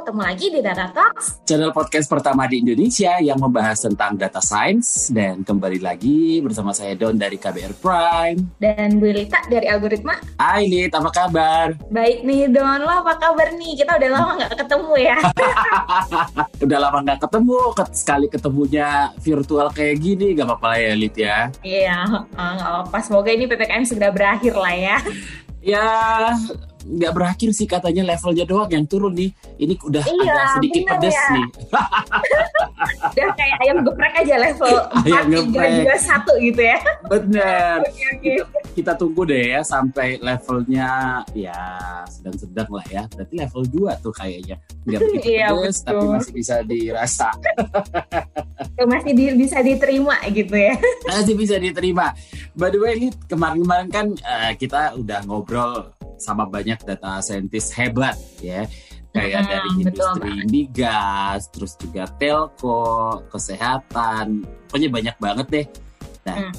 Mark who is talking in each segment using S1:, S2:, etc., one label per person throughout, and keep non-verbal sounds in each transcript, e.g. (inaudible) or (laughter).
S1: ketemu lagi di Data Talks,
S2: channel podcast pertama di Indonesia yang membahas tentang data science dan kembali lagi bersama saya Don dari KBR Prime
S1: dan Bu Lita dari Algoritma.
S2: Hai Lit, apa kabar?
S1: Baik nih Don, lo apa kabar nih? Kita udah lama nggak ketemu ya. (laughs)
S2: udah lama nggak ketemu, sekali ketemunya virtual kayak gini, gak apa-apa ya Lit ya.
S1: Iya, nggak apa-apa. Semoga ini PPKM segera berakhir lah ya.
S2: ya nggak berakhir sih katanya levelnya doang yang turun nih. Ini udah iya, agak sedikit pedes ya. nih. (laughs)
S1: udah kayak ayam geprek aja level (laughs) ayam 4, 3, 2, 1 gitu ya.
S2: Bener. (laughs) okay, okay. Kita, kita tunggu deh ya sampai levelnya ya sedang-sedang lah ya. Berarti level 2 tuh kayaknya. Nggak begitu iya, pedes betul. tapi masih bisa dirasa.
S1: masih di, bisa diterima gitu ya.
S2: Masih bisa diterima. By the way, kemarin-kemarin kan uh, kita udah ngobrol sama banyak data scientist hebat ya kayak hmm, dari industri betul. migas, terus juga telco, kesehatan, pokoknya banyak banget deh. Nah, hmm.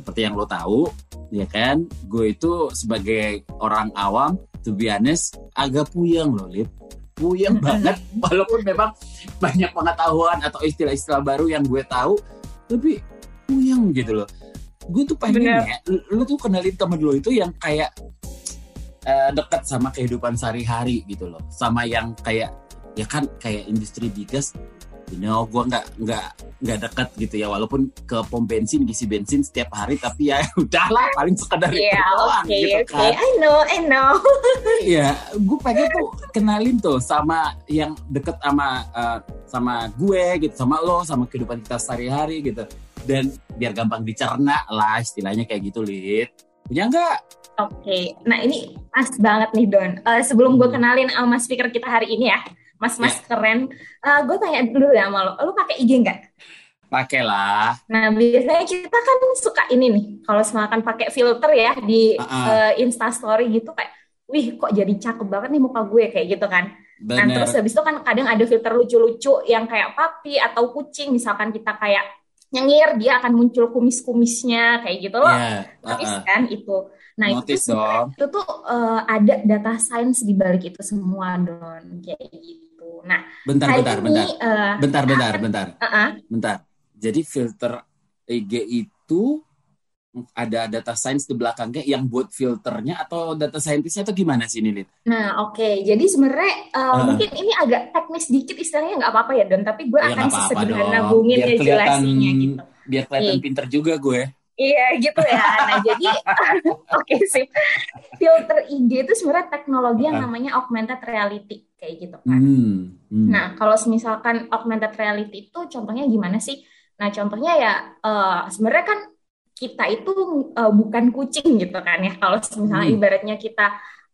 S2: seperti yang lo tahu, ya kan, gue itu sebagai orang awam, to be honest, agak puyeng loh, Lip. Puyeng banget, (laughs) walaupun memang banyak pengetahuan atau istilah-istilah baru yang gue tahu, tapi puyeng gitu loh. Gue tuh pengen ya, lu tuh kenalin temen lo itu yang kayak uh, dekat sama kehidupan sehari-hari gitu loh. Sama yang kayak ya kan kayak industri bigas you know gue nggak nggak nggak dekat gitu ya. Walaupun ke pom bensin ngisi bensin setiap hari tapi ya (laughs) udahlah paling sekedar
S1: yeah, itu doang okay, gitu okay. kan. I know I know. (laughs)
S2: Ya gue pengen tuh kenalin tuh sama yang deket sama uh, sama gue gitu sama lo sama kehidupan kita sehari-hari gitu. Dan biar gampang dicerna lah istilahnya kayak gitu lid punya nggak?
S1: Oke, okay. nah ini pas banget nih Don. Uh, sebelum gue hmm. kenalin sama speaker kita hari ini ya, mas-mas yeah. keren. Uh, eh, gue tanya dulu ya sama lo, lo pakai IG nggak?
S2: Pakai lah.
S1: Nah biasanya kita kan suka ini nih, kalau semakan pakai filter ya di uh -uh. Uh, Insta Story gitu kayak, wih kok jadi cakep banget nih muka gue kayak gitu kan. Bener. Nah terus habis itu kan kadang ada filter lucu-lucu yang kayak papi atau kucing, misalkan kita kayak nyengir dia akan muncul kumis-kumisnya kayak gitu loh. Yeah. Uh -uh. kan itu. Nah Notice itu dong. itu tuh uh, ada data science di balik itu semua don kayak gitu. Nah
S2: bentar bentar ini, bentar uh, bentar bentar bentar uh -uh. bentar. Jadi filter IG itu ada data science di belakangnya yang buat filternya atau data scientistnya atau gimana sih ini
S1: Nah oke, okay. jadi sebenarnya uh, uh. mungkin ini agak teknis dikit istilahnya nggak apa-apa ya Don, tapi gue ya, akan sesederhana bungin ya jelasinnya gitu.
S2: Biar kelihatan yeah. pinter juga gue.
S1: Iya gitu ya. Nah jadi (laughs) oke okay, sih. Filter IG itu sebenarnya teknologi yang namanya augmented reality kayak gitu kan. Hmm, hmm. Nah kalau misalkan augmented reality itu contohnya gimana sih? Nah contohnya ya uh, sebenarnya kan kita itu uh, bukan kucing gitu kan ya. Kalau misalnya hmm. ibaratnya kita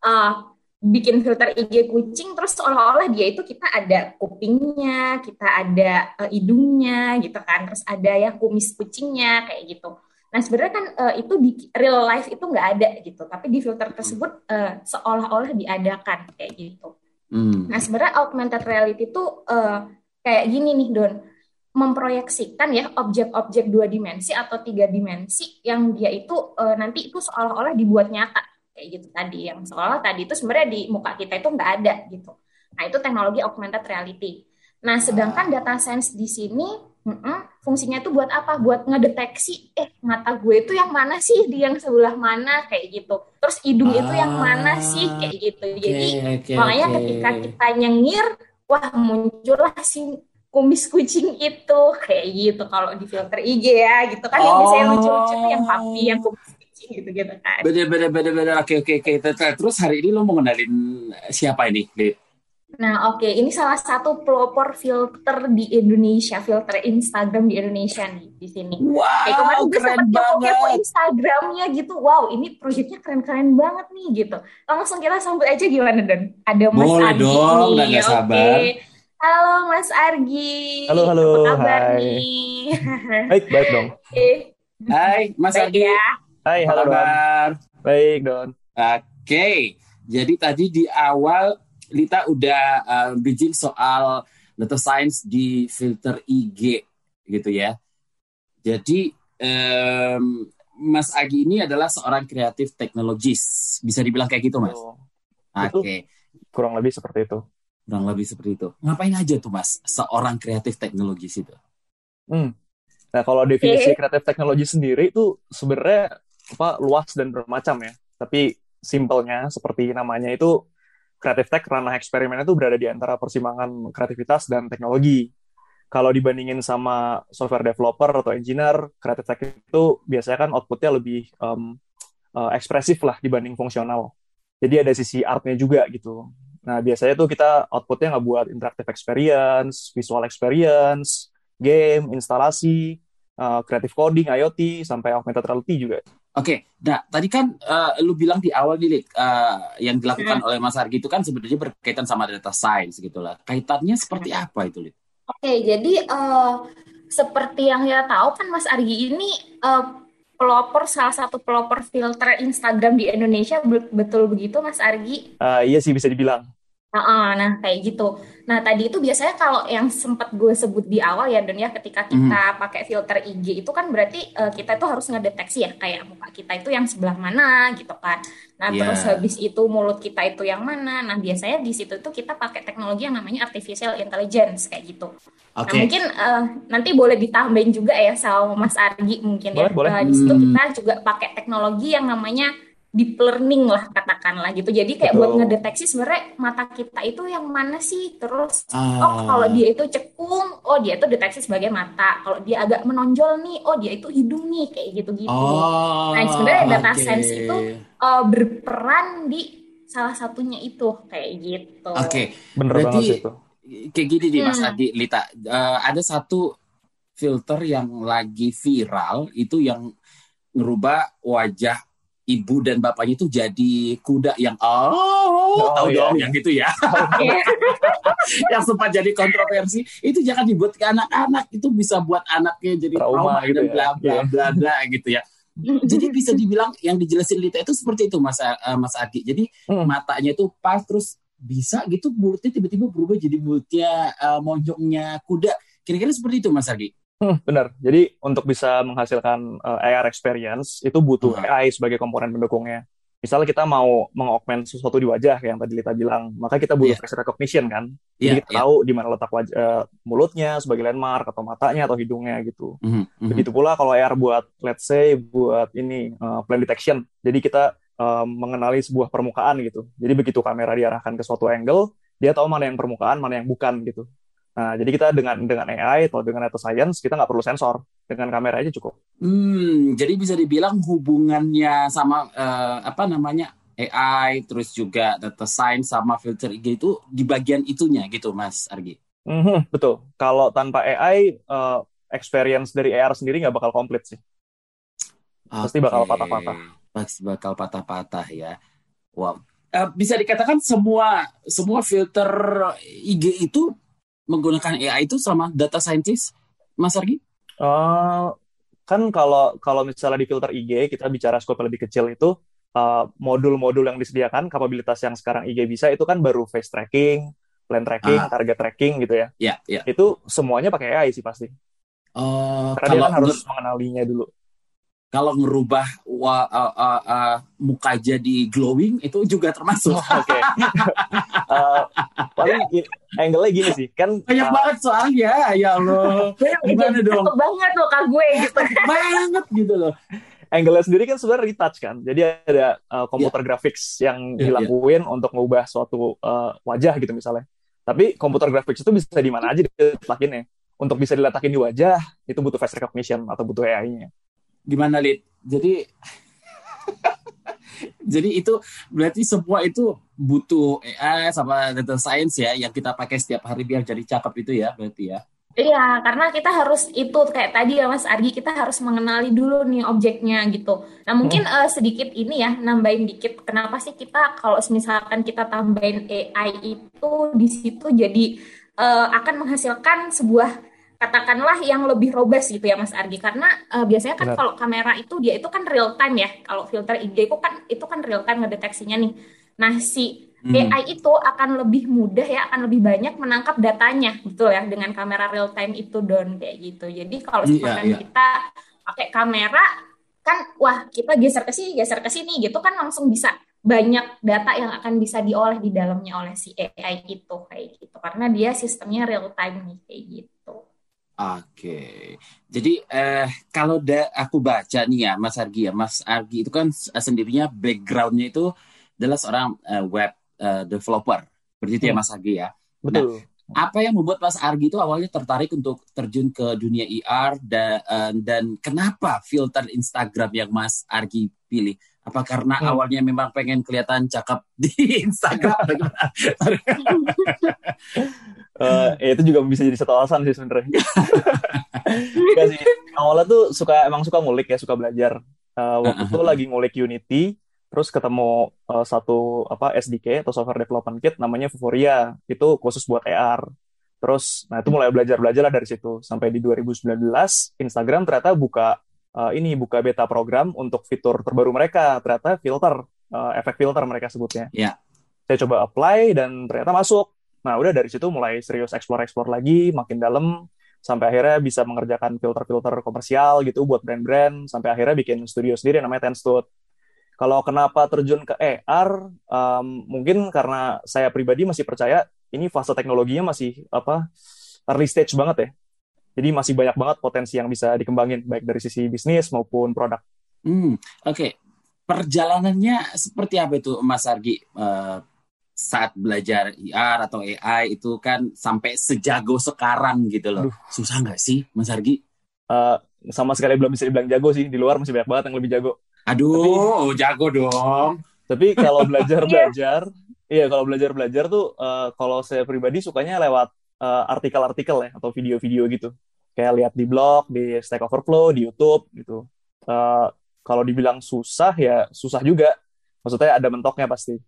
S1: uh, bikin filter IG kucing terus seolah-olah dia itu kita ada kupingnya, kita ada uh, hidungnya gitu kan, terus ada ya kumis kucingnya kayak gitu. Nah sebenarnya kan uh, itu di real life itu nggak ada gitu, tapi di filter tersebut uh, seolah-olah diadakan kayak gitu. Hmm. Nah sebenarnya augmented reality itu uh, kayak gini nih Don, memproyeksikan ya objek-objek dua dimensi atau tiga dimensi yang dia itu uh, nanti itu seolah-olah dibuat nyata kayak gitu tadi, yang seolah tadi itu sebenarnya di muka kita itu nggak ada gitu. Nah itu teknologi augmented reality. Nah sedangkan data science di sini Mm-mm. Fungsinya itu buat apa? Buat ngedeteksi, eh mata gue itu yang mana sih? Di yang sebelah mana? Kayak gitu. Terus hidung ah, itu yang mana sih? Ah, Kayak gitu. Jadi okay, makanya okay. ketika kita nyengir, wah muncullah si kumis kucing itu kayak gitu kalau di filter IG ya gitu kan oh. yang biasanya lucu-lucu tuh yang papi yang kumis kucing gitu gitu kan.
S2: Bener bener bener bener oke oke oke. Terus hari ini lo mau kenalin siapa ini, Lid?
S1: Nah, oke, okay. ini salah satu pelopor filter di Indonesia, filter Instagram di Indonesia nih di sini.
S2: Wow, Kayak kemarin gue sempat kepo
S1: Instagramnya gitu. Wow, ini proyeknya keren-keren banget nih gitu. Langsung kita sambut aja gimana Don? Ada Mas
S2: Boleh Argi dong, nih. Udah sabar. Okay.
S1: Halo Mas Argi.
S3: Halo, halo.
S1: Apa kabar
S3: Hai.
S1: nih? (laughs)
S3: baik, baik dong.
S2: Okay. Hai, Mas baik Argi. Ya.
S3: Hai, halo kabar? Baik, Don.
S2: Oke. Okay. Jadi tadi di awal Lita udah uh, bridging soal data science di filter IG gitu ya. Jadi um, Mas Agi ini adalah seorang kreatif teknologis, bisa dibilang kayak gitu Mas.
S3: Oh, Oke. Okay. Kurang lebih seperti itu.
S2: kurang lebih seperti itu. Ngapain aja tuh mas seorang kreatif teknologi itu?
S3: Hmm. Nah kalau definisi kreatif teknologi sendiri itu sebenarnya apa luas dan bermacam ya. Tapi simpelnya seperti namanya itu kreatif tech ranah eksperimen itu berada di antara persimpangan kreativitas dan teknologi. Kalau dibandingin sama software developer atau engineer, kreatif tech itu biasanya kan outputnya lebih um, uh, ekspresif lah dibanding fungsional. Jadi ada sisi artnya juga gitu. Nah, biasanya tuh kita outputnya nggak buat interactive experience, visual experience, game, instalasi, uh, creative coding, IoT, sampai augmented reality juga.
S2: Oke, okay. nah tadi kan uh, lu bilang di awal nih, uh, yang dilakukan hmm. oleh Mas Argi itu kan sebenarnya berkaitan sama data science gitu lah. Kaitannya seperti hmm. apa itu, Lid?
S1: Oke, okay, jadi uh, seperti yang kita tahu kan Mas Argi ini uh, pelopor salah satu pelopor filter Instagram di Indonesia, betul begitu Mas Argi?
S3: Uh, iya sih bisa dibilang.
S1: Nah, nah kayak gitu. Nah tadi itu biasanya kalau yang sempat gue sebut di awal ya Don ya ketika kita mm. pakai filter IG itu kan berarti uh, kita itu harus ngedeteksi ya kayak muka kita itu yang sebelah mana gitu kan. Nah yeah. terus habis itu mulut kita itu yang mana. Nah biasanya di situ tuh kita pakai teknologi yang namanya artificial intelligence kayak gitu. Okay. Nah mungkin uh, nanti boleh ditambahin juga ya sama Mas Argi mungkin boleh, ya. Boleh. Uh, di situ mm. kita juga pakai teknologi yang namanya deep learning lah katakanlah gitu. Jadi kayak Betul. buat ngedeteksi sebenarnya mata kita itu yang mana sih. Terus ah. oh kalau dia itu cekung, oh dia itu deteksi sebagai mata. Kalau dia agak menonjol nih, oh dia itu hidung nih kayak gitu-gitu. Oh, nah sebenarnya data okay. science itu uh, berperan di salah satunya itu kayak gitu.
S2: Oke, okay.
S3: bener Berarti, banget itu.
S2: Kayak gini nih Mas hmm. Adi, Lita, uh, ada satu filter yang lagi viral itu yang ngerubah wajah ibu dan bapaknya itu jadi kuda yang oh, oh tahu iya. dong yang gitu ya (laughs) yang sempat jadi kontroversi itu jangan dibuat ke anak-anak itu bisa buat anaknya jadi trauma, trauma gitu dan ya. bla bla iya. bla bla gitu ya jadi bisa dibilang yang dijelasin Lita itu seperti itu Mas uh, Mas Adi jadi hmm. matanya itu pas terus bisa gitu mulutnya tiba-tiba berubah jadi mulutnya uh, monjongnya kuda kira-kira seperti itu Mas Adi
S3: Hmm, (laughs) benar. Jadi untuk bisa menghasilkan uh, eh, AR experience itu butuh hmm. AI sebagai komponen pendukungnya. Misalnya kita mau mengaugment sesuatu di wajah yang tadi Lita bilang, maka kita butuh yeah. face recognition kan. Jadi yeah, kita yeah. tahu di mana letak wajah, uh, mulutnya sebagai landmark atau matanya atau hidungnya gitu. Mm -hmm. Begitu pula kalau AR buat let's say buat ini uh, plan detection. Jadi kita uh, mengenali sebuah permukaan gitu. Jadi begitu kamera diarahkan ke suatu angle, dia tahu mana yang permukaan, mana yang bukan gitu. Nah, jadi kita dengan dengan AI atau dengan data science kita nggak perlu sensor, dengan kamera aja cukup.
S2: Hmm, jadi bisa dibilang hubungannya sama uh, apa namanya AI, terus juga data science sama filter IG itu di bagian itunya gitu, Mas Argi.
S3: Mm-hmm, betul. Kalau tanpa AI, uh, eh, experience dari AR sendiri nggak bakal komplit sih. Okay. Pasti bakal patah-patah.
S2: Pasti bakal patah-patah ya. Wow. Uh, bisa dikatakan semua semua filter IG itu menggunakan AI itu sama data scientist, Mas Argi?
S3: Uh, kan kalau kalau misalnya di filter IG kita bicara skop lebih kecil itu uh, modul-modul uh, yang disediakan kapabilitas yang sekarang IG bisa itu kan baru face tracking, plan tracking, ah. target tracking gitu ya.
S2: Iya, yeah, yeah.
S3: Itu semuanya pakai AI sih pasti. Uh, Karena dia kan harus mengenalinya dulu
S2: kalau ngerubah wa, uh, uh, uh, muka jadi glowing itu juga termasuk. Oh, (laughs) Oke. Okay. (laughs)
S3: uh, paling angle-nya gini sih, kan
S2: banyak uh, banget soalnya, ya Allah. (laughs)
S1: Gimana dong? banget loh kak gue gitu.
S2: banget gitu loh.
S3: Angle-nya sendiri kan sebenarnya retouch kan. Jadi ada uh, komputer yeah. graphics yang yeah, dilakuin yeah. untuk mengubah suatu uh, wajah gitu misalnya. Tapi komputer graphics itu bisa di mana aja diletakinnya. Untuk bisa diletakin di wajah, itu butuh face recognition atau butuh AI-nya
S2: gimana lid jadi jadi itu berarti semua itu butuh AI sama data science ya yang kita pakai setiap hari biar jadi cakep itu ya berarti ya
S1: Iya, karena kita harus itu kayak tadi ya Mas Argi, kita harus mengenali dulu nih objeknya gitu. Nah mungkin hmm. uh, sedikit ini ya, nambahin dikit. Kenapa sih kita kalau misalkan kita tambahin AI itu di situ jadi uh, akan menghasilkan sebuah katakanlah yang lebih robust gitu ya Mas Argi karena uh, biasanya kan kalau kamera itu dia itu kan real time ya kalau filter IG itu kan itu kan real time ngedeteksinya nih nah si hmm. AI itu akan lebih mudah ya akan lebih banyak menangkap datanya betul ya dengan kamera real time itu don kayak gitu jadi kalau iya, yeah, yeah. kita pakai kamera kan wah kita geser ke sini geser ke sini gitu kan langsung bisa banyak data yang akan bisa diolah di dalamnya oleh si AI itu kayak gitu karena dia sistemnya real time nih kayak gitu.
S2: Oke, jadi eh, kalau da aku baca nih ya Mas Argi ya, Mas Argi itu kan sendirinya backgroundnya itu adalah seorang uh, web uh, developer, itu ya hmm. Mas Argi ya.
S3: Betul.
S2: Nah, apa yang membuat Mas Argi itu awalnya tertarik untuk terjun ke dunia IR dan, uh, dan kenapa filter Instagram yang Mas Argi pilih? Apa karena hmm. awalnya memang pengen kelihatan cakep di (laughs) Instagram?
S3: uh, (laughs) ya itu juga bisa jadi satu alasan sih sebenarnya. (laughs) sih. Awalnya tuh suka emang suka ngulik ya, suka belajar. Uh, waktu itu lagi ngulik Unity, terus ketemu uh, satu apa SDK atau software development kit namanya Vuforia. Itu khusus buat AR. Terus, nah itu mulai belajar-belajar lah dari situ. Sampai di 2019, Instagram ternyata buka uh, ini buka beta program untuk fitur terbaru mereka ternyata filter uh, efek filter mereka sebutnya.
S2: Iya. Yeah.
S3: Saya coba apply dan ternyata masuk. Nah udah dari situ mulai serius explore-explore lagi, makin dalam sampai akhirnya bisa mengerjakan filter-filter komersial gitu buat brand-brand sampai akhirnya bikin studio sendiri namanya Tenstud. Kalau kenapa terjun ke AR, um, mungkin karena saya pribadi masih percaya ini fase teknologinya masih apa early stage banget ya. Jadi masih banyak banget potensi yang bisa dikembangin baik dari sisi bisnis maupun produk.
S2: Hmm, oke. Okay. Perjalanannya seperti apa itu Mas Argi uh, saat belajar IR atau AI itu kan sampai sejago sekarang gitu loh. Aduh. Susah nggak sih Mas Argi?
S3: Uh, sama sekali belum bisa dibilang jago sih. Di luar masih banyak banget yang lebih jago.
S2: Aduh, tapi, jago dong.
S3: Tapi kalau (laughs) belajar belajar, iya kalau belajar belajar tuh uh, kalau saya pribadi sukanya lewat uh, artikel-artikel ya atau video-video gitu. Kayak lihat di blog di Stack Overflow di YouTube gitu. Uh, kalau dibilang susah ya susah juga. Maksudnya ada mentoknya pasti.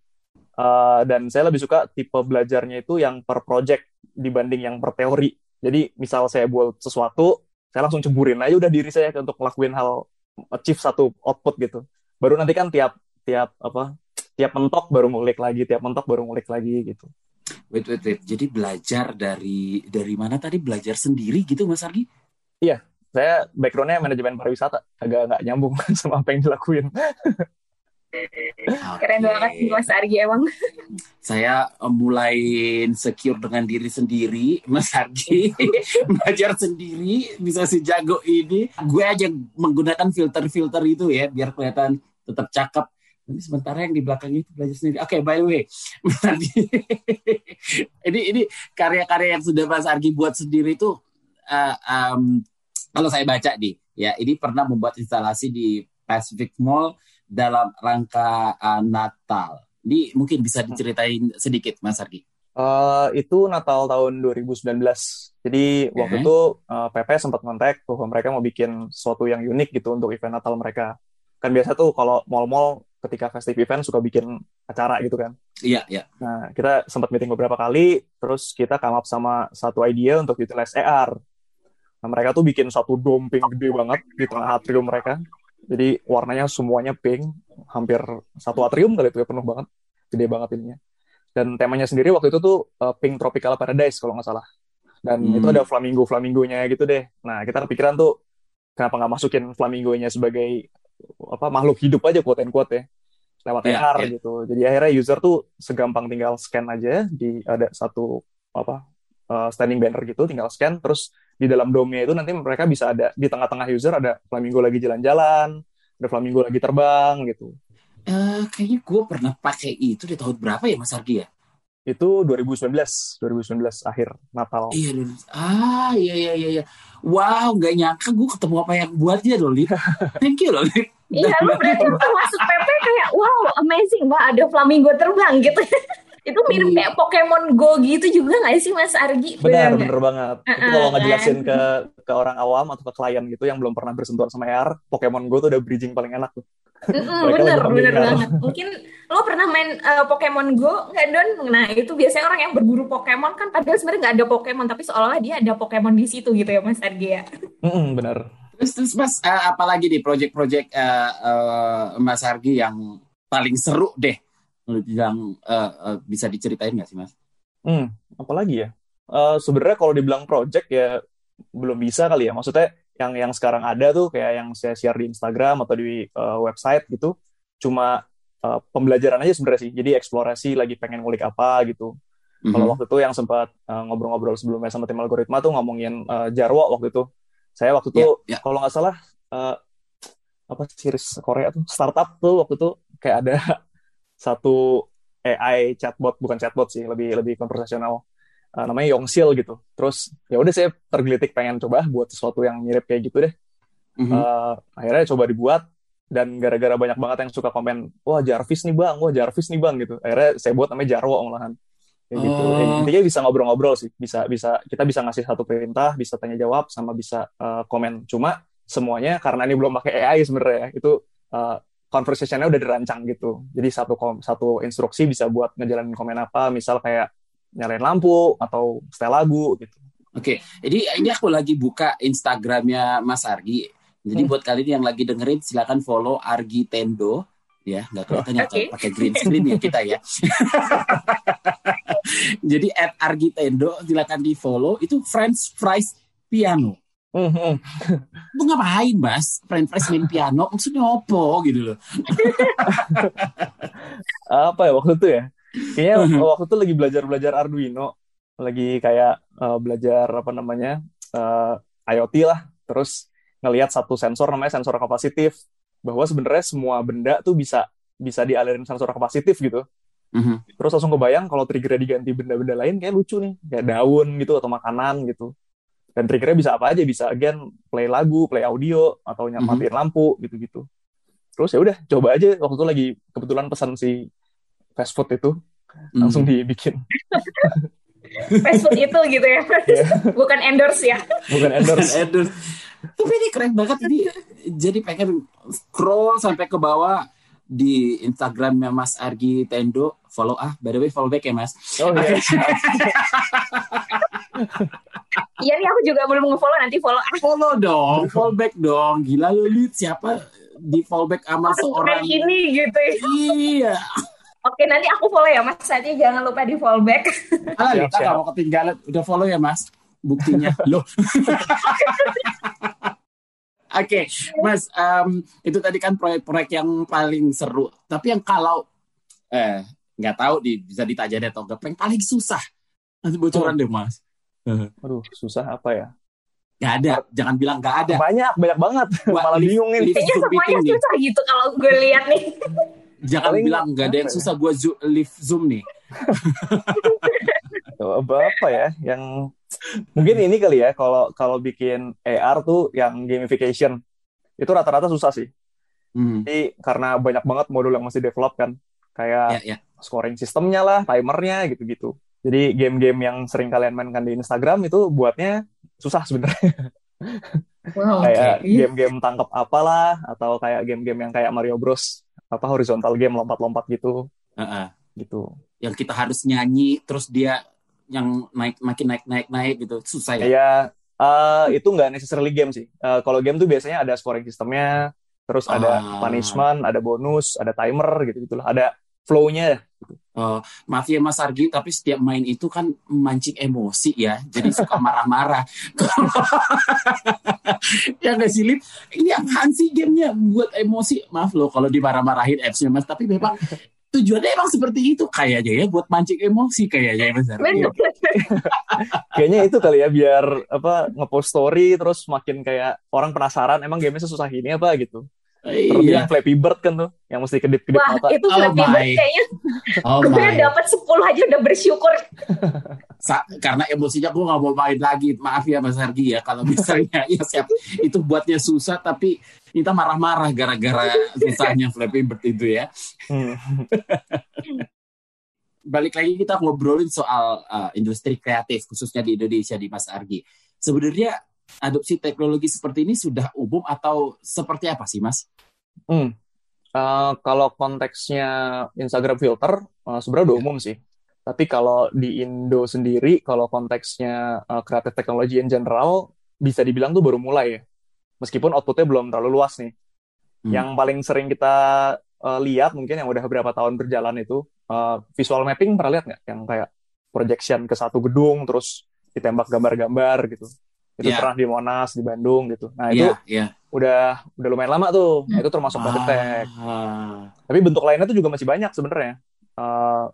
S3: Uh, dan saya lebih suka tipe belajarnya itu yang per project dibanding yang per teori. Jadi misal saya buat sesuatu saya langsung ceburin aja udah diri saya untuk ngelakuin hal achieve satu output gitu. Baru nanti kan tiap tiap apa tiap mentok baru ngulik lagi tiap mentok baru ngulik lagi gitu
S2: Wait, wait, wait. Jadi belajar dari dari mana tadi? Belajar sendiri gitu, Mas Argi?
S3: Iya, saya backgroundnya manajemen pariwisata. Agak nggak nyambung (laughs) sama apa yang dilakuin.
S1: Okay. Keren banget sih Mas Argi emang.
S2: Saya mulai secure dengan diri sendiri, Mas Argi. (laughs) belajar sendiri, bisa si jago ini. Gue aja menggunakan filter-filter itu ya, biar kelihatan tetap cakep tapi sementara yang di belakangnya itu belajar sendiri. Oke, okay, by the way, (laughs) (laughs) ini ini karya-karya yang sudah Mas Argi buat sendiri itu, uh, um, kalau saya baca nih, ya ini pernah membuat instalasi di Pacific Mall dalam rangka uh, Natal. Ini mungkin bisa diceritain sedikit, Mas Argi.
S3: Uh, itu Natal tahun 2019. Jadi okay. waktu itu uh, PP sempat kontak bahwa mereka mau bikin sesuatu yang unik gitu untuk event Natal mereka. Kan biasa tuh kalau mall-mall ketika festive event suka bikin acara gitu kan.
S2: Iya, iya.
S3: Nah, kita sempat meeting beberapa kali, terus kita come up sama satu ide untuk utilize AR. Nah, mereka tuh bikin satu dome pink gede banget di tengah atrium mereka. Jadi warnanya semuanya pink, hampir satu atrium kali itu ya penuh banget, gede banget ininya. Dan temanya sendiri waktu itu tuh uh, Pink Tropical Paradise kalau nggak salah. Dan hmm. itu ada flamingo flamingonya gitu deh. Nah kita kepikiran tuh kenapa nggak masukin flamingonya sebagai apa makhluk hidup aja quote and quote ya lewat yeah, AR yeah. gitu. Jadi akhirnya user tuh segampang tinggal scan aja di ada satu apa uh, standing banner gitu, tinggal scan terus di dalam domnya itu nanti mereka bisa ada di tengah-tengah user ada flamingo lagi jalan-jalan, ada flamingo lagi terbang gitu.
S2: Uh, kayaknya gue pernah pakai itu di tahun berapa ya Mas Argi ya?
S3: Itu 2019, 2019 akhir Natal.
S2: Iya, ah iya iya iya. iya. Wow, nggak nyangka gue ketemu apa yang buatnya loh, Lip. (laughs) Thank you loh, Lip.
S1: Iya, lu berarti waktu masuk PP kayak, wow, amazing, wah ada flamingo terbang gitu. (laughs) itu mirip iya. kayak Pokemon Go gitu juga nggak sih Mas Argi?
S3: Benar, bener, bener banget. Uh -uh, itu kalau ngejelasin kan? ke ke orang awam atau ke klien gitu yang belum pernah bersentuhan sama AR, Pokemon Go tuh udah bridging paling enak tuh.
S1: Mm, bener, bener banget. Mungkin lo pernah main uh, Pokemon Go nggak Don? Nah itu biasanya orang yang berburu Pokemon kan padahal sebenarnya nggak ada Pokemon tapi seolah-olah dia ada Pokemon di situ gitu ya Mas Argi ya.
S3: Mm -mm, bener.
S2: Terus, terus Mas, uh, apalagi di project-project uh, uh, Mas Argi yang paling seru deh, yang uh, uh, bisa diceritain nggak sih Mas?
S3: Hmm, apalagi ya? Uh, Sebenarnya kalau dibilang project ya belum bisa kali ya. Maksudnya yang yang sekarang ada tuh kayak yang saya share di Instagram atau di uh, website gitu cuma uh, pembelajaran aja sebenarnya sih. Jadi eksplorasi lagi pengen ngulik apa gitu. Mm-hmm. Kalau waktu itu yang sempat uh, ngobrol-ngobrol sebelumnya sama tim algoritma tuh ngomongin uh, Jarwo waktu itu. Saya waktu itu yeah, yeah. kalau nggak salah uh, apa series Korea tuh startup tuh waktu itu kayak ada (laughs) satu AI chatbot bukan chatbot sih lebih lebih konversasional uh, namanya Yongsil gitu. Terus ya udah saya tergelitik pengen coba buat sesuatu yang mirip kayak gitu deh. Mm-hmm. Uh, akhirnya coba dibuat dan gara-gara banyak banget yang suka komen wah Jarvis nih bang, wah Jarvis nih bang gitu. Akhirnya saya buat namanya Jarwo malahan kayak gitu. oh. gitu. Ya, intinya bisa ngobrol-ngobrol sih, bisa bisa kita bisa ngasih satu perintah, bisa tanya jawab, sama bisa uh, komen. Cuma semuanya karena ini belum pakai AI sebenarnya itu uh, conversationnya udah dirancang gitu. Jadi satu satu instruksi bisa buat ngejalanin komen apa, misal kayak nyalain lampu atau setel lagu gitu.
S2: Oke, okay. jadi ini aku lagi buka Instagramnya Mas Argi. Jadi hmm. buat kalian yang lagi dengerin silakan follow Argi Tendo ya nggak kelihatan ya okay. pakai green screen ya kita ya. (laughs) jadi at Argi Tendo silakan di follow itu French fries piano. Mm-hmm. Lu ngapain mas? Friend Fresh main piano maksudnya opo gitu loh. (laughs)
S3: apa ya waktu itu ya? Kayaknya (laughs) waktu itu lagi belajar-belajar Arduino, lagi kayak uh, belajar apa namanya uh, IoT lah. Terus ngelihat satu sensor namanya sensor kapasitif bahwa sebenarnya semua benda tuh bisa bisa dialirin sensor kapasitif gitu. Mm-hmm. Terus langsung kebayang kalau triggernya diganti benda-benda lain kayak lucu nih, kayak daun gitu atau makanan gitu dan triggernya bisa apa aja bisa again play lagu play audio atau nyamatin mm-hmm. lampu gitu-gitu terus ya udah coba aja waktu itu lagi kebetulan pesan si fast food itu mm-hmm. langsung dibikin
S1: fast food itu gitu ya yeah. bukan endorse ya
S3: bukan endorse endorse
S2: tapi ini keren banget ini jadi pengen scroll sampai ke bawah di Instagramnya Mas Argi Tendo follow ah by the way follow back ya Mas oh iya
S1: Iya nih aku juga belum nge-follow nanti follow.
S2: Follow dong, follow back dong. Gila lu lihat siapa di follow back sama seorang
S1: ini gitu ya.
S2: Iya.
S1: Oke, nanti aku follow ya Mas. Nanti jangan lupa di follow back. (laughs)
S2: Ah, kita nggak mau ketinggalan. Udah follow ya Mas. Buktinya. (laughs) Loh. (laughs) Oke, okay, Mas, um, itu tadi kan proyek-proyek yang paling seru. Tapi yang kalau eh nggak tahu di, bisa ditanya atau enggak, yang paling susah. Nanti bocoran oh. deh, Mas.
S3: Aduh, susah apa ya?
S2: Gak ada, jangan bilang gak ada.
S3: Banyak, banyak banget. Malah lift, bingung nih.
S1: Kayaknya semuanya susah gitu kalau gue lihat nih.
S2: Jangan Paling bilang gak ada yang ya? susah, gue zo lift zoom nih. (laughs)
S3: apa apa ya yang mungkin ini kali ya kalau kalau bikin AR tuh yang gamification itu rata-rata susah sih. Hmm. Jadi karena banyak banget modul yang masih develop kan, kayak yeah, yeah. scoring sistemnya lah, timernya gitu-gitu. Jadi game-game yang sering kalian mainkan di Instagram itu buatnya susah sebenarnya. Wow, (laughs) kayak okay. game-game tangkap apalah atau kayak game-game yang kayak Mario Bros apa horizontal game lompat-lompat gitu. Uh-uh. Gitu.
S2: Yang kita harus nyanyi terus dia yang naik makin naik naik naik gitu susah ya.
S3: Iya, uh, itu nggak necessarily game sih. Uh, kalau game tuh biasanya ada scoring sistemnya, terus uh. ada ah. punishment, ada bonus, ada timer gitu gitulah. Ada flow-nya
S2: Uh, maaf ya Mas Argi, tapi setiap main itu kan mancing emosi ya, jadi suka marah-marah. (laughs) ya nggak sih, Lip? Ini apaan sih gamenya buat emosi? Maaf loh kalau dimarah-marahin apps-nya Mas, tapi memang tujuannya emang seperti itu kayaknya ya buat mancing emosi kayaknya ya Mas Argi. (laughs)
S3: kayaknya itu kali ya biar apa ngepost story terus makin kayak orang penasaran emang gamenya susah ini apa gitu. Terlebih iya. yang Flappy Bird kan tuh, yang mesti kedip-kedip
S1: Wah, mata. itu Flappy oh Bird kayaknya oh gue dapat 10 aja udah bersyukur. (laughs)
S2: Sa karena emosinya gue gak mau main lagi. Maaf ya Mas Hargi ya, kalau misalnya (laughs) ya siap itu buatnya susah, tapi kita marah-marah gara-gara susahnya Flappy Bird itu ya. Hmm. (laughs) Balik lagi kita ngobrolin soal uh, industri kreatif, khususnya di Indonesia di Mas Argi. Sebenarnya adopsi teknologi seperti ini sudah umum atau seperti apa sih, Mas?
S3: Hmm. Uh, kalau konteksnya Instagram filter, uh, sebenarnya udah iya. umum sih. Tapi kalau di Indo sendiri, kalau konteksnya uh, kreatif teknologi in general, bisa dibilang tuh baru mulai ya. Meskipun outputnya belum terlalu luas nih. Hmm. Yang paling sering kita uh, lihat mungkin yang udah beberapa tahun berjalan itu, uh, visual mapping pernah lihat nggak? Yang kayak projection ke satu gedung, terus ditembak gambar-gambar gitu itu yeah. pernah di Monas di Bandung gitu nah itu yeah, yeah. udah udah lumayan lama tuh. Nah, itu termasuk ah. Tapi bentuk lainnya tuh juga masih banyak sebenarnya. Uh,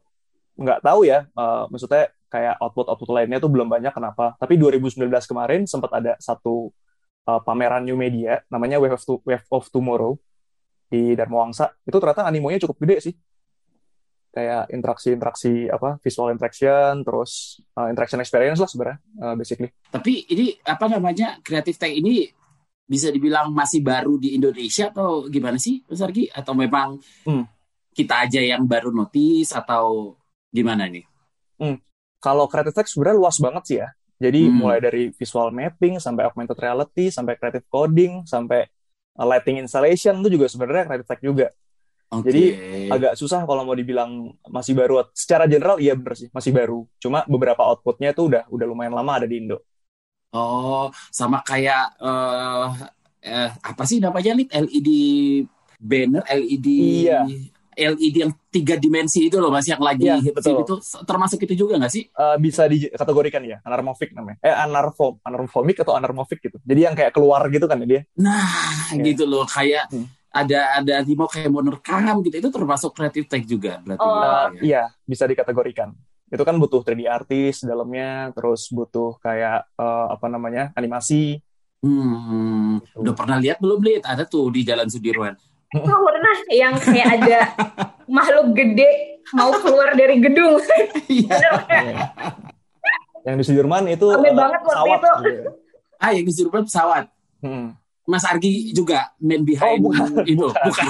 S3: nggak tahu ya, uh, maksudnya kayak output-output lainnya tuh belum banyak kenapa. Tapi 2019 kemarin sempat ada satu uh, pameran new media namanya Wave of, to Wave of Tomorrow di Dharma Wangsa. Itu ternyata animonya cukup gede sih. Kayak interaksi-interaksi apa visual interaction, terus uh, interaction experience lah sebenarnya uh, basically.
S2: Tapi ini apa namanya kreatif tech ini bisa dibilang masih baru di Indonesia atau gimana sih Mas Argi? Atau memang hmm. kita aja yang baru notice atau gimana nih?
S3: Hmm. Kalau creative tech sebenarnya luas banget sih ya. Jadi hmm. mulai dari visual mapping sampai augmented reality, sampai creative coding, sampai uh, lighting installation itu juga sebenarnya creative tech juga. Okay. Jadi agak susah kalau mau dibilang masih baru. Secara general iya bener sih, masih baru. Cuma beberapa outputnya itu udah udah lumayan lama ada di Indo.
S2: Oh, sama kayak uh, uh, apa sih namanya nih LED banner, LED iya. LED yang tiga dimensi itu loh mas yang lagi ya, betul. itu termasuk itu juga nggak sih?
S3: Uh, bisa dikategorikan ya anarmofik namanya. Eh anarfom, anarmofomik atau anarmofik gitu. Jadi yang kayak keluar gitu kan ya dia.
S2: Nah ya. gitu loh kayak hmm. Ada ada mau kayak mau nerekam gitu itu termasuk kreatif tech juga berarti.
S3: Oh. Uh, iya bisa dikategorikan. Itu kan butuh 3D artis dalamnya, terus butuh kayak uh, apa namanya animasi.
S2: Hmm, gitu. udah pernah lihat belum lihat ada tuh di Jalan Sudirman
S1: Oh, pernah yang kayak ada (laughs) makhluk gede mau keluar dari gedung. Iya.
S3: yang di Sudirman itu
S1: Rame uh, banget pesawat. Itu. Gitu.
S2: Ah, yang di Sudirman pesawat. Hmm. Mas Argi juga main behind oh, bukan, itu, bukan. bukan.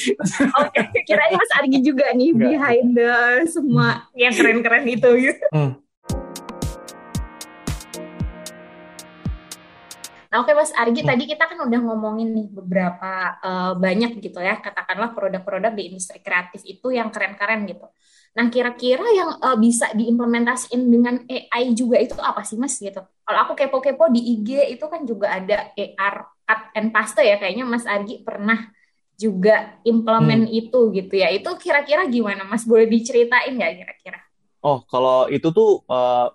S2: (laughs)
S1: Oke, okay, kirain Mas Argi juga nih Enggak. behind the semua yang keren-keren itu. Hmm. Nah, oke Mas Argi, hmm. tadi kita kan udah ngomongin nih beberapa uh, banyak gitu ya, katakanlah produk-produk di industri kreatif itu yang keren-keren gitu. Nah, kira-kira yang uh, bisa diimplementasiin dengan AI juga itu apa sih Mas gitu? Kalau aku kepo-kepo di IG itu kan juga ada AR cut and paste ya, kayaknya Mas Argi pernah juga implement hmm. itu gitu ya. Itu kira-kira gimana Mas? Boleh diceritain nggak kira-kira?
S3: Oh, kalau itu tuh uh,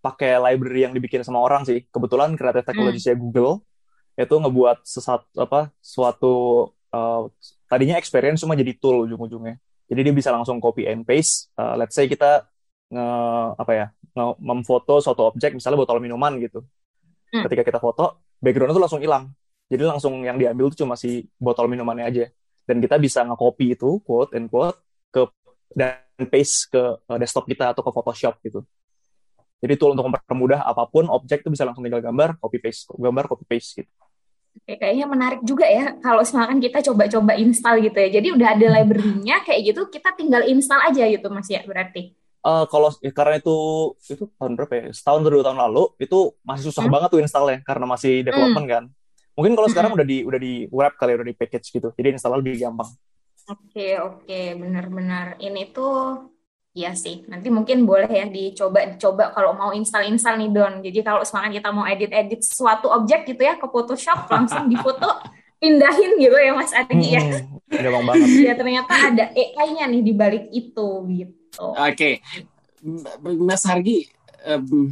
S3: pakai library yang dibikin sama orang sih. Kebetulan creative technology hmm. Google itu ngebuat sesat apa suatu uh, tadinya experience cuma jadi tool ujung-ujungnya. Jadi dia bisa langsung copy and paste. Uh, let's say kita nge apa ya nge memfoto suatu objek misalnya botol minuman gitu. Hmm. Ketika kita foto, background itu langsung hilang. Jadi langsung yang diambil itu cuma si botol minumannya aja. Dan kita bisa nge-copy itu quote and quote ke dan paste ke uh, desktop kita atau ke Photoshop gitu. Jadi tool untuk mempermudah apa pun objek itu bisa langsung tinggal gambar, copy paste, gambar, copy paste gitu.
S1: Oke, kayaknya menarik juga ya kalau misalkan kita coba-coba install gitu ya. Jadi udah ada library-nya kayak gitu, kita tinggal install aja gitu Mas ya berarti.
S3: Uh, kalau karena itu itu tahun berapa ya? Setahun atau dua tahun lalu itu masih susah hmm? banget tuh installnya karena masih development hmm. kan. Mungkin kalau sekarang hmm. udah di udah di wrap kali udah di package gitu. Jadi install lebih gampang.
S1: Oke, oke, benar-benar. Ini tuh Iya sih, nanti mungkin boleh ya dicoba dicoba kalau mau install-install nih Don. Jadi kalau semangat kita mau edit-edit suatu objek gitu ya ke Photoshop langsung difoto (laughs) pindahin gitu ya Mas Adi ya. hmm, ya. Gampang banget. Ya ternyata ada AI-nya nih di balik itu gitu.
S2: Oke. Okay. Mas Hargi um,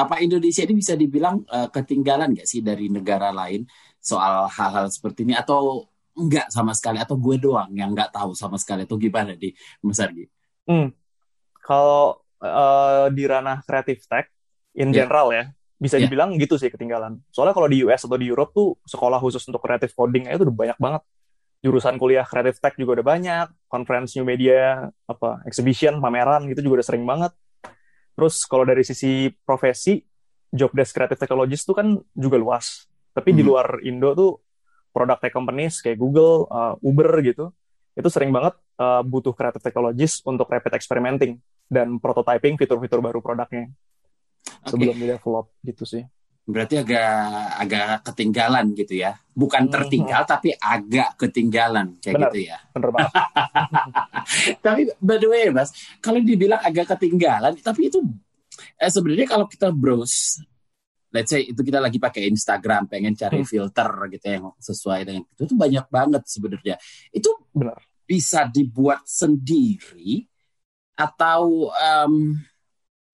S2: apa Indonesia ini bisa dibilang uh, ketinggalan nggak sih dari negara lain soal hal-hal seperti ini atau enggak sama sekali atau gue doang yang nggak tahu sama sekali atau gimana di Mas Hargi?
S3: Hmm, kalau uh, di ranah kreatif tech in yeah. general ya bisa yeah. dibilang gitu sih ketinggalan. Soalnya kalau di US atau di Europe tuh sekolah khusus untuk kreatif coding itu udah banyak banget. Jurusan kuliah kreatif tech juga udah banyak, conference new media, apa exhibition, pameran gitu juga udah sering banget. Terus kalau dari sisi profesi, job desk creative technologist tuh kan juga luas. Tapi hmm. di luar Indo tuh product tech companies kayak Google, uh, Uber gitu, itu sering banget uh, butuh creative technologist untuk rapid experimenting dan prototyping fitur-fitur baru produknya okay. sebelum di develop gitu sih.
S2: Berarti agak agak ketinggalan gitu ya. Bukan hmm. tertinggal hmm. tapi agak ketinggalan kayak Benar. gitu ya.
S3: Benar banget. (laughs)
S2: tapi by the way Mas, kalau dibilang agak ketinggalan tapi itu eh, sebenarnya kalau kita browse let's say itu kita lagi pakai Instagram pengen cari hmm. filter gitu yang sesuai dengan itu itu banyak banget sebenarnya. Itu Benar. bisa dibuat sendiri atau um,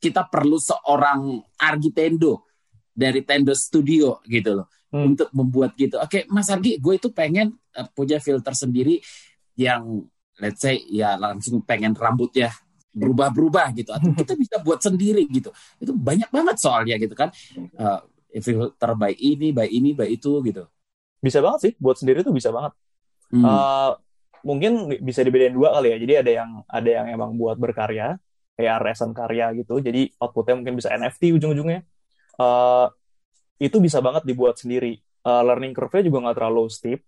S2: kita perlu seorang argitendo dari Tendo Studio gitu loh hmm. untuk membuat gitu. Oke, Mas Argi, gue itu pengen uh, punya filter sendiri yang let's say ya langsung pengen rambutnya berubah-berubah gitu atau (laughs) kita bisa buat sendiri gitu itu banyak banget soalnya gitu kan uh, filter by ini by ini by itu gitu
S3: bisa banget sih buat sendiri tuh bisa banget hmm. uh, mungkin bisa dibedain dua kali ya jadi ada yang ada yang emang buat berkarya kayak resan karya gitu jadi outputnya mungkin bisa NFT ujung-ujungnya uh, itu bisa banget dibuat sendiri uh, learning curve-nya juga nggak terlalu steep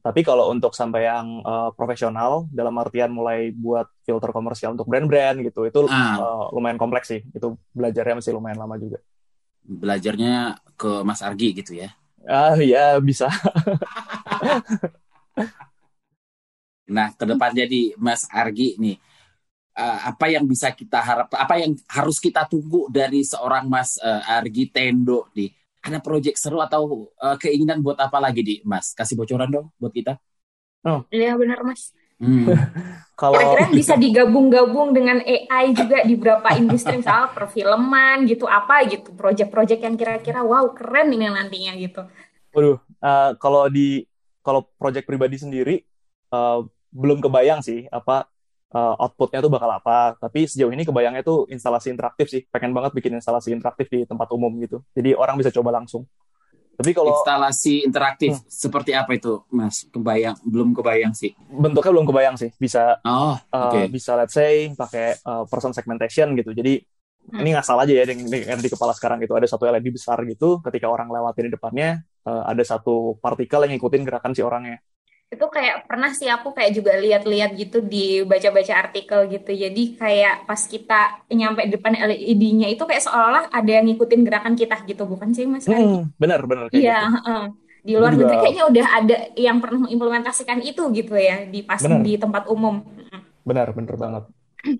S3: tapi kalau untuk sampai yang uh, profesional, dalam artian mulai buat filter komersial untuk brand-brand gitu, itu ah. uh, lumayan kompleks sih. Itu belajarnya masih lumayan lama juga.
S2: Belajarnya ke Mas Argi gitu ya?
S3: Ah ya bisa. (laughs)
S2: nah, ke depan jadi Mas Argi nih, uh, apa yang bisa kita harap, apa yang harus kita tunggu dari seorang Mas uh, Argi Tendo nih? ada proyek seru atau uh, keinginan buat apa lagi di Mas? Kasih bocoran dong buat kita.
S1: Oh. Iya benar Mas. Hmm. (laughs) Kalau kira-kira bisa digabung-gabung dengan AI juga di beberapa industri misal perfilman gitu apa gitu proyek-proyek yang kira-kira wow keren ini nantinya gitu.
S3: Waduh, uh, kalau di kalau proyek pribadi sendiri uh, belum kebayang sih apa uh, outputnya tuh bakal apa. Tapi sejauh ini kebayangnya tuh instalasi interaktif sih. Pengen banget bikin instalasi interaktif di tempat umum gitu. Jadi orang bisa coba langsung.
S2: Tapi kalau instalasi interaktif hmm. seperti apa itu, Mas? Kebayang belum kebayang sih.
S3: Bentuknya belum kebayang sih. Bisa oh, okay. uh, bisa let's say pakai uh, person segmentation gitu. Jadi hmm. ini ngasal aja ya yang di, di kepala sekarang itu ada satu LED besar gitu. Ketika orang lewatin di depannya uh, ada satu partikel yang ngikutin gerakan si orangnya
S1: itu kayak pernah sih aku kayak juga lihat-lihat gitu di baca-baca artikel gitu. Jadi kayak pas kita nyampe depan LED-nya itu kayak seolah-olah ada yang ngikutin gerakan kita gitu. Bukan sih mas?
S3: Hmm, benar benar
S1: iya gitu. uh, di luar negeri kayaknya udah ada yang pernah mengimplementasikan itu gitu ya di pas bener. di tempat umum.
S3: Benar benar banget.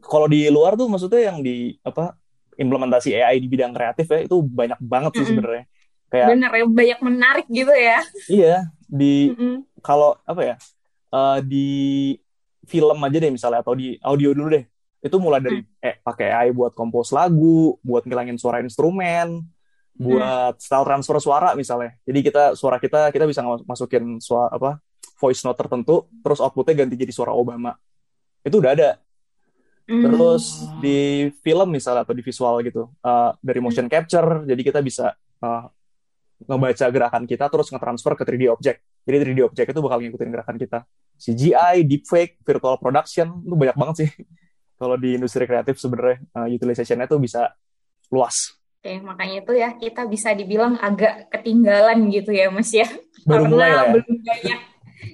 S3: Kalau di luar tuh maksudnya yang di apa implementasi AI di bidang kreatif ya itu banyak banget sih mm -hmm. sebenarnya.
S1: Kayak bener ya banyak menarik gitu ya.
S3: Iya di mm -hmm kalau apa ya uh, di film aja deh misalnya atau di audio dulu deh itu mulai dari hmm. eh pakai AI buat kompos lagu, buat ngilangin suara instrumen, buat hmm. style transfer suara misalnya. Jadi kita suara kita kita bisa masukin suara apa voice note tertentu, terus outputnya ganti jadi suara Obama. Itu udah ada. Hmm. Terus di film misalnya atau di visual gitu, uh, dari motion capture, jadi kita bisa uh, ngebaca gerakan kita terus nge-transfer ke 3D object. Jadi 3D object itu bakal ngikutin gerakan kita. CGI, deepfake, virtual production itu banyak banget sih. (laughs) Kalau di industri kreatif sebenarnya uh, utilization-nya tuh bisa luas.
S1: Oke, makanya itu ya kita bisa dibilang agak ketinggalan gitu ya Mas ya.
S3: Baru Karena mulai lah ya.
S1: belum banyak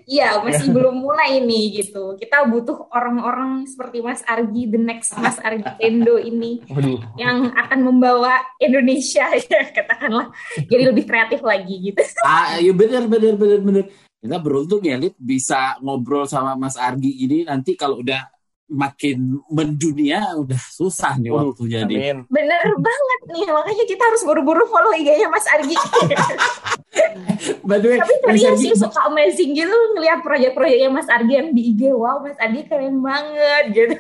S1: Iya, (laughs) masih belum mulai nih gitu. Kita butuh orang-orang seperti Mas Argi, the next Mas Argi Tendo ini Waduh. yang akan membawa Indonesia (laughs) ya katakanlah jadi lebih kreatif lagi gitu.
S2: Ah, iya benar benar benar benar. Kita beruntung ya, Lid, bisa ngobrol sama Mas Argi ini nanti kalau udah makin mendunia udah susah nih uh, waktu jadi.
S1: Bener banget nih, makanya kita harus buru-buru follow IG-nya Mas Argi. (laughs) By the way, Tapi serius sih suka amazing gitu ngelihat proyek-proyeknya Mas Argi yang di IG. Wow, Mas Argi keren banget gitu.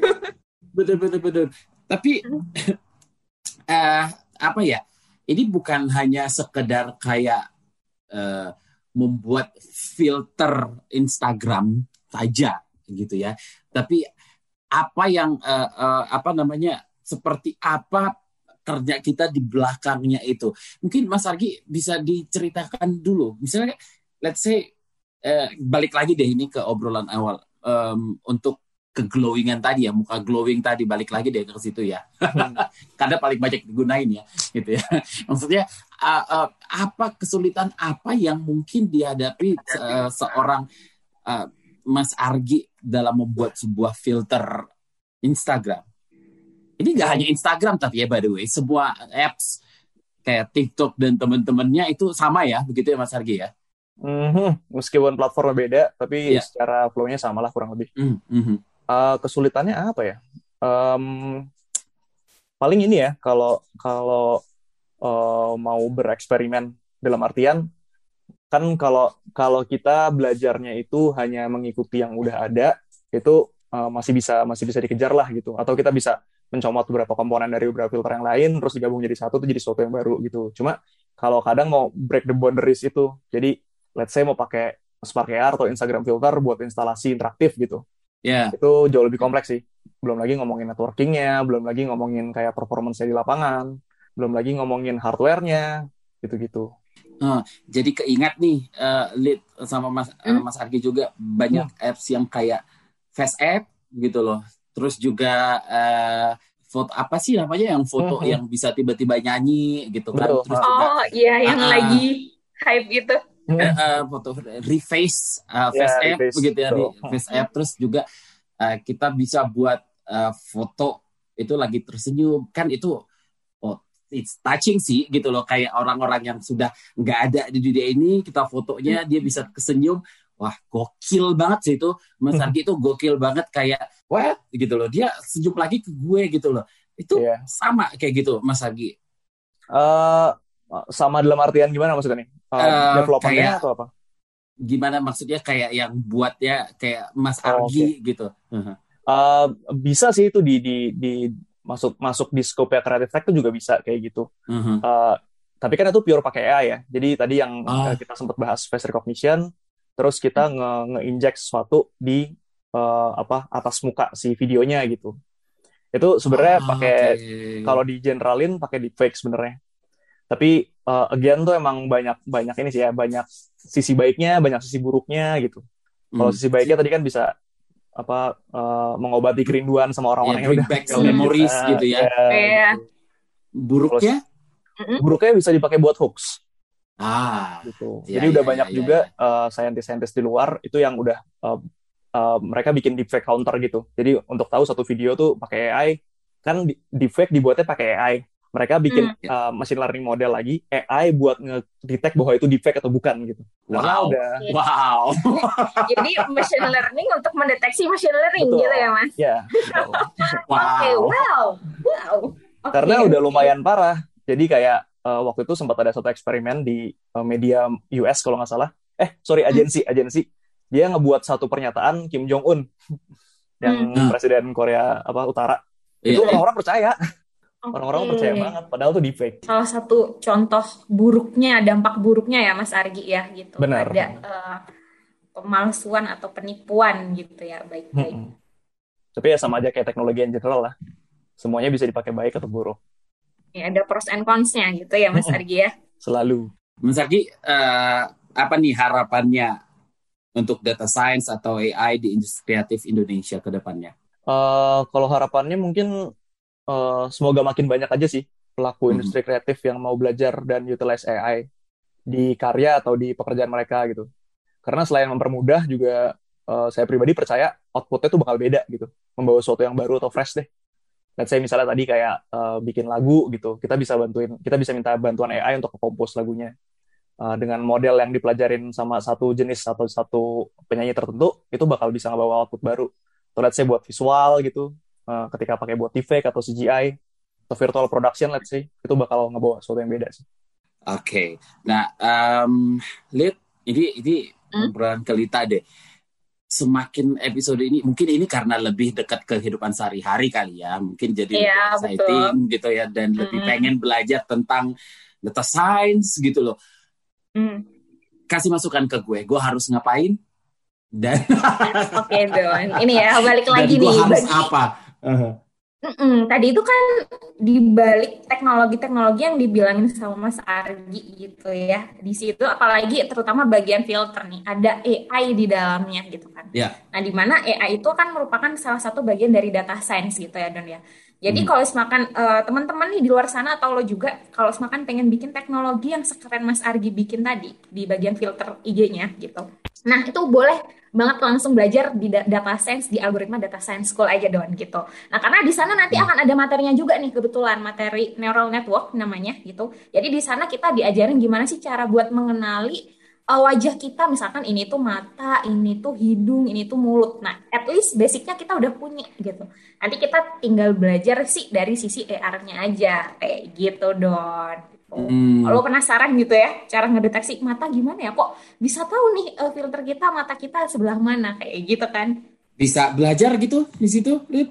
S2: Betul betul betul. Tapi uh, (laughs) apa ya? Ini bukan hanya sekedar kayak uh, membuat filter Instagram saja gitu ya. Tapi apa yang uh, uh, apa namanya seperti apa kerja kita di belakangnya itu. Mungkin Mas Argi bisa diceritakan dulu. Misalnya, let's say uh, balik lagi deh ini ke obrolan awal um, untuk ke glowingan tadi ya, muka glowing tadi balik lagi deh ke situ ya. (laughs) Karena paling banyak digunain ya, gitu ya. (laughs) Maksudnya uh, uh, apa kesulitan apa yang mungkin dihadapi uh, seorang uh, Mas Argi dalam membuat sebuah filter Instagram. Ini gak hanya Instagram tapi ya by the way, sebuah apps kayak TikTok dan teman-temannya itu sama ya, begitu ya Mas Argi ya?
S3: Mm-hmm. Meskipun platformnya beda, tapi yeah. secara flow-nya sama lah kurang lebih. Mm-hmm. Uh, kesulitannya apa ya? Um, paling ini ya, kalau kalau uh, mau bereksperimen dalam artian kan kalau kalau kita belajarnya itu hanya mengikuti yang udah ada itu uh, masih bisa masih bisa dikejar lah gitu atau kita bisa mencomot beberapa komponen dari beberapa filter yang lain terus digabung jadi satu itu jadi sesuatu yang baru gitu cuma kalau kadang mau break the boundaries itu. Jadi let's say mau pakai Spark AR atau Instagram filter buat instalasi interaktif gitu.
S2: Yeah.
S3: Itu jauh lebih kompleks sih. Belum lagi ngomongin networkingnya, belum lagi ngomongin kayak performance di lapangan, belum lagi ngomongin hardware-nya, gitu-gitu.
S2: Uh, jadi keingat nih, uh, lead sama Mas hmm? uh, Mas Argi juga banyak hmm. apps yang kayak Face App gitu loh. Terus juga uh, foto apa sih namanya yang foto hmm. yang bisa tiba-tiba nyanyi gitu kan.
S1: Betul. Terus juga, oh iya yang uh, lagi hype gitu.
S2: Uh, uh, foto reface uh, face yeah, app reface. begitu ya, so. face app terus juga uh, kita bisa buat uh, foto itu lagi tersenyum kan itu it's touching sih gitu loh kayak orang-orang yang sudah nggak ada di dunia ini kita fotonya dia bisa kesenyum wah gokil banget sih itu. Mas (laughs) Argi itu gokil banget kayak wah gitu loh. Dia senyum lagi ke gue gitu loh. Itu yeah. sama kayak gitu Mas Argi.
S3: Uh, sama dalam artian gimana maksudnya nih? Uh, uh, developmentnya atau apa?
S2: Gimana maksudnya kayak yang buatnya kayak Mas oh, Argi okay. gitu.
S3: Uh, bisa sih itu di di di masuk masuk di scope ya creative tech itu juga bisa kayak gitu. Uh-huh. Uh, tapi kan itu pure pakai AI ya. Jadi tadi yang uh. kita sempat bahas face recognition, terus kita nge nge-inject sesuatu di uh, apa atas muka si videonya gitu. Itu sebenarnya uh, pakai okay. kalau di generalin pakai deepfake sebenarnya. Tapi uh, again tuh emang banyak banyak ini sih ya, banyak sisi baiknya, banyak sisi buruknya gitu. Kalau hmm. sisi baiknya tadi kan bisa apa uh, mengobati kerinduan sama orang-orang yeah, yang udah
S2: back memories uh, gitu ya.
S1: Yeah. Yeah.
S2: Buruknya?
S3: Buruknya bisa dipakai buat hoax.
S2: Ah.
S3: Gitu. Yeah, Jadi yeah, udah yeah, banyak yeah, juga yeah. Uh, scientist-scientist di luar itu yang udah uh, uh, mereka bikin deepfake counter gitu. Jadi untuk tahu satu video tuh pakai AI, kan deepfake dibuatnya pakai AI mereka bikin mm. uh, machine learning model lagi AI buat ngedetect bahwa itu defect atau bukan gitu.
S2: Wow. udah wow. (laughs)
S1: Jadi machine learning untuk mendeteksi machine learning Betul. gitu ya, Mas?
S3: Ya. (laughs)
S1: wow. Oke, okay, wow. Wow.
S3: Okay. Karena udah lumayan parah. Jadi kayak uh, waktu itu sempat ada satu eksperimen di uh, media US kalau nggak salah. Eh, sorry, hmm. agensi, hmm. agensi. Dia ngebuat satu pernyataan Kim Jong Un yang hmm. presiden Korea apa Utara. Yeah. Itu orang-orang percaya. Orang-orang okay. percaya banget, padahal tuh defect.
S1: Salah satu contoh buruknya, dampak buruknya ya Mas Argi ya gitu.
S3: Benar.
S1: Ada uh, pemalsuan atau penipuan gitu ya, baik-baik. Hmm.
S3: Tapi ya sama aja kayak teknologi yang general lah. Semuanya bisa dipakai baik atau buruk.
S1: Ya, ada pros and cons-nya gitu ya Mas Argi ya.
S3: Selalu.
S2: Mas Argi, uh, apa nih harapannya untuk data science atau AI di industri kreatif Indonesia ke depannya?
S3: Uh, kalau harapannya mungkin uh, semoga makin banyak aja sih pelaku hmm. industri kreatif yang mau belajar dan utilize AI di karya atau di pekerjaan mereka gitu. Karena selain mempermudah juga uh, saya pribadi percaya outputnya tuh bakal beda gitu, membawa sesuatu yang baru atau fresh deh. Let's say misalnya tadi kayak uh, bikin lagu gitu, kita bisa bantuin, kita bisa minta bantuan AI untuk kompos lagunya. Uh, dengan model yang dipelajarin sama satu jenis atau satu penyanyi tertentu, itu bakal bisa ngebawa output baru. Atau let's say buat visual gitu, uh, ketika pakai buat deepfake atau CGI atau virtual production let's say itu bakal ngebawa sesuatu yang beda sih.
S2: Oke, okay. nah um, Lid, ini ini hmm? obrolan kelita deh. Semakin episode ini mungkin ini karena lebih dekat kehidupan sehari-hari kali ya, mungkin jadi
S1: ya,
S2: lebih exciting betul. gitu ya dan hmm. lebih pengen belajar tentang data science gitu loh. Hmm. Kasih masukan ke gue, gue harus ngapain? Dan
S1: Oke, okay, Don. Ini ya balik lagi
S2: dan
S1: nih.
S2: harus bagi... apa? Uh-huh.
S1: Mm-mm, tadi itu kan dibalik teknologi-teknologi yang dibilangin sama Mas Argi gitu ya. Di situ apalagi terutama bagian filter nih, ada AI di dalamnya gitu kan.
S2: Yeah.
S1: Nah, di mana AI itu kan merupakan salah satu bagian dari data science gitu ya, Don ya. Jadi hmm. kalau semakan uh, teman-teman nih di luar sana atau lo juga kalau semakan pengen bikin teknologi yang sekeren Mas Argi bikin tadi di bagian filter IG-nya gitu. Nah, itu boleh banget langsung belajar di data science di algoritma data science school aja don gitu. Nah karena di sana nanti akan ada materinya juga nih kebetulan materi neural network namanya gitu. Jadi di sana kita diajarin gimana sih cara buat mengenali uh, wajah kita misalkan ini tuh mata, ini tuh hidung, ini tuh mulut. Nah at least basicnya kita udah punya gitu. Nanti kita tinggal belajar sih dari sisi AR-nya aja kayak gitu don. Hmm. Kalau penasaran gitu ya, cara ngedeteksi mata gimana ya? Kok bisa tahu nih uh, filter kita mata kita sebelah mana kayak gitu kan?
S2: Bisa belajar gitu di situ, Lid?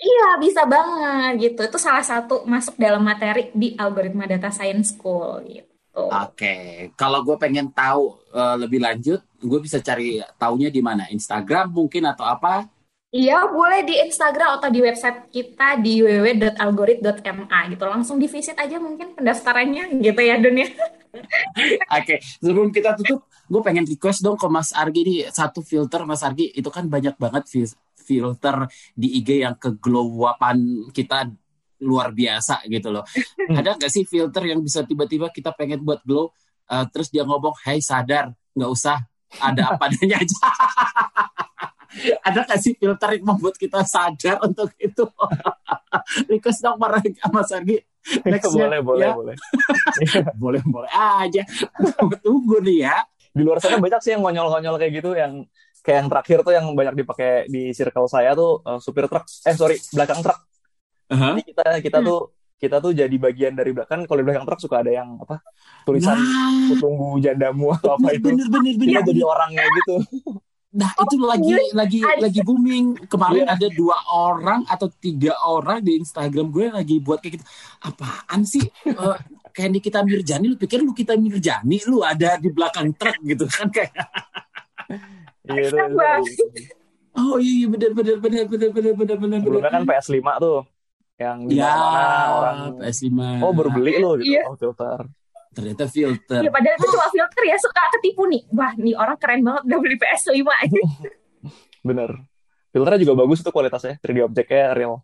S1: Iya, bisa banget gitu. Itu salah satu masuk dalam materi di algoritma data science school gitu.
S2: Oke, okay. kalau gue pengen tahu uh, lebih lanjut, gue bisa cari taunya di mana? Instagram mungkin atau apa?
S1: Iya, boleh di Instagram atau di website kita di www.algorit.ma gitu. Langsung di visit aja mungkin pendaftarannya gitu ya, Dunia. Ya. (laughs)
S2: Oke, okay. sebelum kita tutup, gue pengen request dong ke Mas Argi ini satu filter Mas Argi itu kan banyak banget filter di IG yang keglowapan kita luar biasa gitu loh. (laughs) Ada nggak sih filter yang bisa tiba-tiba kita pengen buat glow, uh, terus dia ngomong, hey sadar, nggak usah, ada apa adanya aja. (laughs) (laughs) ada nggak sih filter yang membuat kita sadar untuk itu? (laughs) Request dong para Mas Argi. (laughs)
S3: Next boleh, boleh, ya. boleh.
S2: boleh, boleh aja. Tunggu nih ya.
S3: Di luar sana banyak sih yang ngonyol-ngonyol kayak gitu, yang kayak yang terakhir tuh yang banyak dipakai di circle saya tuh uh, supir truk, eh sorry, belakang truk Uh-huh. Jadi kita kita hmm. tuh kita tuh jadi bagian dari belakang kalau di belakang truk suka ada yang apa tulisan nah. tunggu jandamu atau apa itu bener, bener, bener. kita jadi orangnya gitu
S2: Nah oh, itu lagi lagi lagi booming. Kemarin iya. ada dua orang atau tiga orang di Instagram gue lagi buat kayak gitu. Apaan sih? Uh, kayak Nikita Mirjani lu pikir lu kita Mirjani lu ada di belakang truk gitu kan kayak.
S3: Iya,
S2: oh iya, iya benar benar benar benar benar benar benar.
S3: Sebelumnya kan PS 5 tuh. Yang di ya, mana orang
S2: PS 5
S3: oh baru beli lo gitu. Iya. oh filter
S2: ternyata filter.
S1: Ya padahal itu cuma filter ya suka ketipu nih. Wah nih orang keren banget udah beli PS5 aja (laughs)
S3: bener. Filternya juga bagus tuh kualitasnya 3D objeknya real.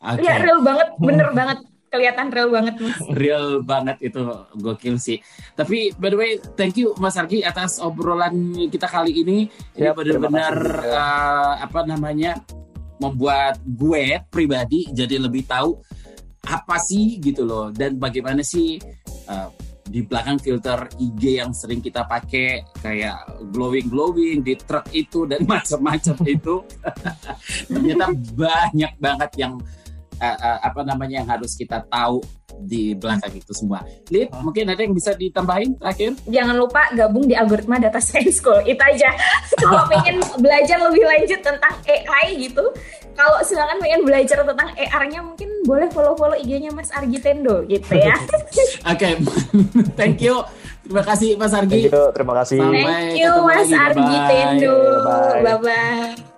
S1: Okay. ya real banget bener banget. Kelihatan real banget mas. (laughs)
S2: Real banget itu gokil sih. Tapi by the way thank you Mas Argi atas obrolan kita kali ini. Ini benar-benar uh, apa namanya membuat gue pribadi jadi lebih tahu apa sih gitu loh. Dan bagaimana sih uh, di belakang filter IG yang sering kita pakai kayak glowing glowing di truk itu dan (laughs) macam-macam itu. (laughs) Ternyata banyak banget yang uh, uh, apa namanya yang harus kita tahu di belakang itu semua. Lip, oh. mungkin ada yang bisa ditambahin terakhir?
S1: Jangan lupa gabung di algoritma data science school. Itu aja. (laughs) Kalau pengen belajar lebih lanjut tentang AI gitu, kalau silakan pengen belajar tentang AR-nya mungkin boleh follow-follow IG-nya Mas Argi Tendo gitu ya. (laughs)
S2: Oke, okay. (laughs) thank you. Terima kasih Mas Argi.
S3: Thank you, terima kasih.
S1: Sampai thank you Mas Argi Tendo. Bye bye.